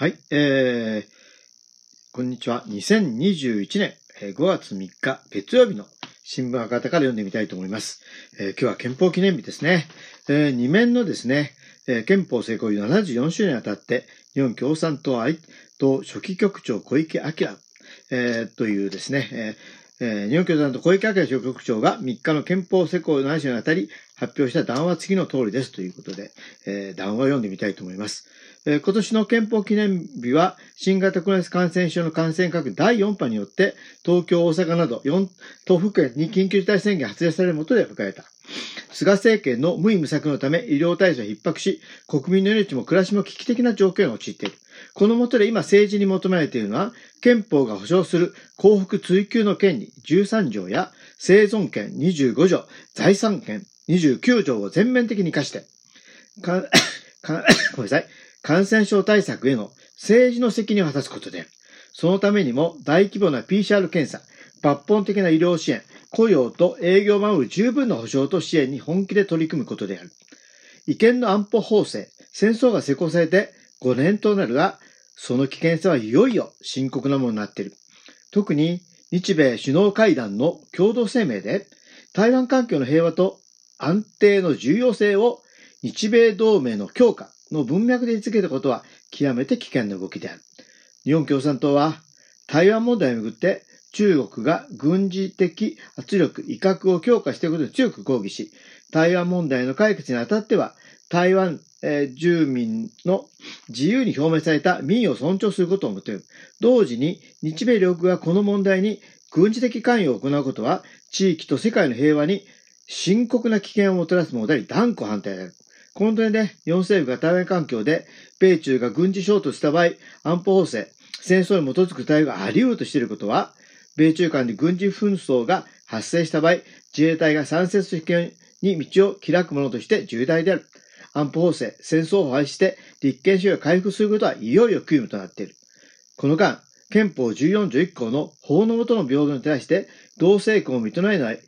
はい、えー、こんにちは。2021年5月3日月曜日の新聞博多から読んでみたいと思います。えー今日は憲法記念日ですね。えー、2面のですね、えー憲法成功74周年にあたって、日本共産党愛党初期局長小池晃、えーというですね、えーえー日本共産党小池晃書局長が3日の憲法施行7週にあたり発表した談話は次の通りですということで、えー談話を読んでみたいと思います。えー今年の憲法記念日は新型コロナウイルス感染症の感染拡大第4波によって東京、大阪など4都府県に緊急事態宣言発令されるもとで迎えた。菅政権の無為無策のため医療体制は逼迫し、国民の命も暮らしも危機的な状況に陥っている。この下で今政治に求められているのは、憲法が保障する幸福追求の権利13条や生存権25条、財産権29条を全面的に課して、か か ごめんなさい、感染症対策への政治の責任を果たすことで。そのためにも大規模な PCR 検査、抜本的な医療支援、雇用と営業を守る十分な保障と支援に本気で取り組むことである。違憲の安保法制、戦争が施行されて5年となるが、その危険さはいよいよ深刻なものになっている。特に日米首脳会談の共同声明で、台湾環境の平和と安定の重要性を日米同盟の強化の文脈で位置けたことは極めて危険な動きである。日本共産党は台湾問題をめぐって中国が軍事的圧力、威嚇を強化していることに強く抗議し、台湾問題の解決にあたっては、台湾、えー住民の自由に表明された民意を尊重することを求める。同時に、日米両国がこの問題に軍事的関与を行うことは、地域と世界の平和に深刻な危険をもたらすものであり、断固反対である。この点で、日本政府が台湾環境で、米中が軍事衝突した場合、安保法制、戦争に基づく対応があり得るとしていることは、米中間で軍事紛争が発生した場合、自衛隊が参戦する危険に道を開くものとして重大である。安保法制、戦争を廃止して立憲主義を回復することはいよいよ急務となっている。この間、憲法14条1項の法の下の平等に対して同性婚を認めない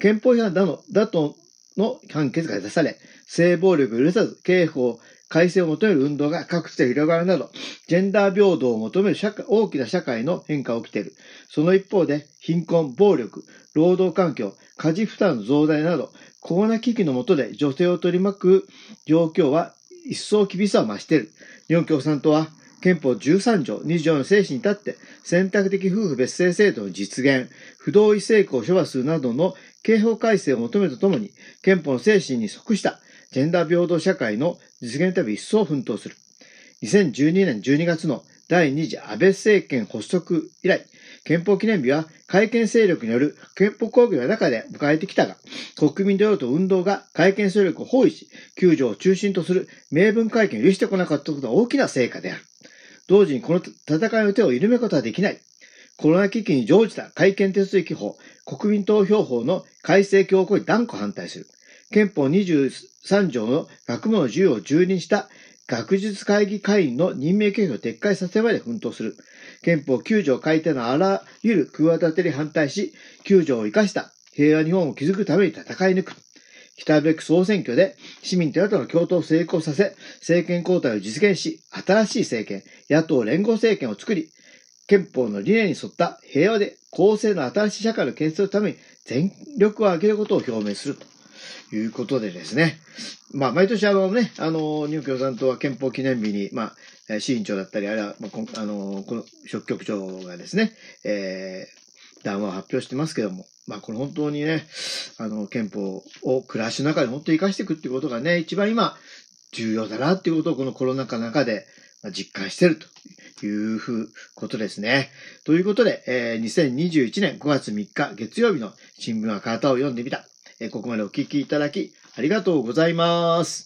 憲法違反だのだとの判決が出され、性暴力を許さず刑法改正を求める運動が各地で広がるなど、ジェンダー平等を求める社会大きな社会の変化が起きている。その一方で、貧困、暴力、労働環境、家事負担増大など、コロナ危機の下で女性を取り巻く状況は一層厳しさを増している。日本共産党は、憲法13条2条の精神に立って、選択的夫婦別姓制度の実現、不同意性交を処罰するなどの刑法改正を求めるとともに、憲法の精神に即したジェンダー平等社会の実現ため一層奮闘する。2012年12月の第2次安倍政権発足以来、憲法記念日は改憲勢力による憲法抗議の中で迎えてきたが、国民同様と運動が改憲勢力を包囲し、救助を中心とする明文会見を許してこなかったことは大きな成果である。同時にこの戦いの手を緩めることはできない。コロナ危機に乗じた改憲手続き法、国民投票法の改正強行に断固反対する。憲法23条の学問の自由を蹂躙した学術会議会員の任命権を撤回させるまで奮闘する。憲法9条改定のあらゆる企てに反対し、9条を生かした平和日本を築くために戦い抜く。来たべく総選挙で市民と野党の共闘を成功させ、政権交代を実現し、新しい政権、野党連合政権を作り、憲法の理念に沿った平和で公正な新しい社会の建設のために全力を挙げることを表明するということでですね。まあ、毎年あのね、あの、日本共産党は憲法記念日に、まあ、市委員長だったり、あるいは、まあ、こあの、この職局長がですね、えー談話を発表してますけども、まあ、これ本当にね、あの、憲法を暮らしの中でもっと活かしていくっていうことがね、一番今、重要だなっていうことをこのコロナ禍の中で実感してるというふことですね。ということで、えー2021年5月3日月曜日の新聞赤旗を読んでみた。ここまでお聞きいただきありがとうございます。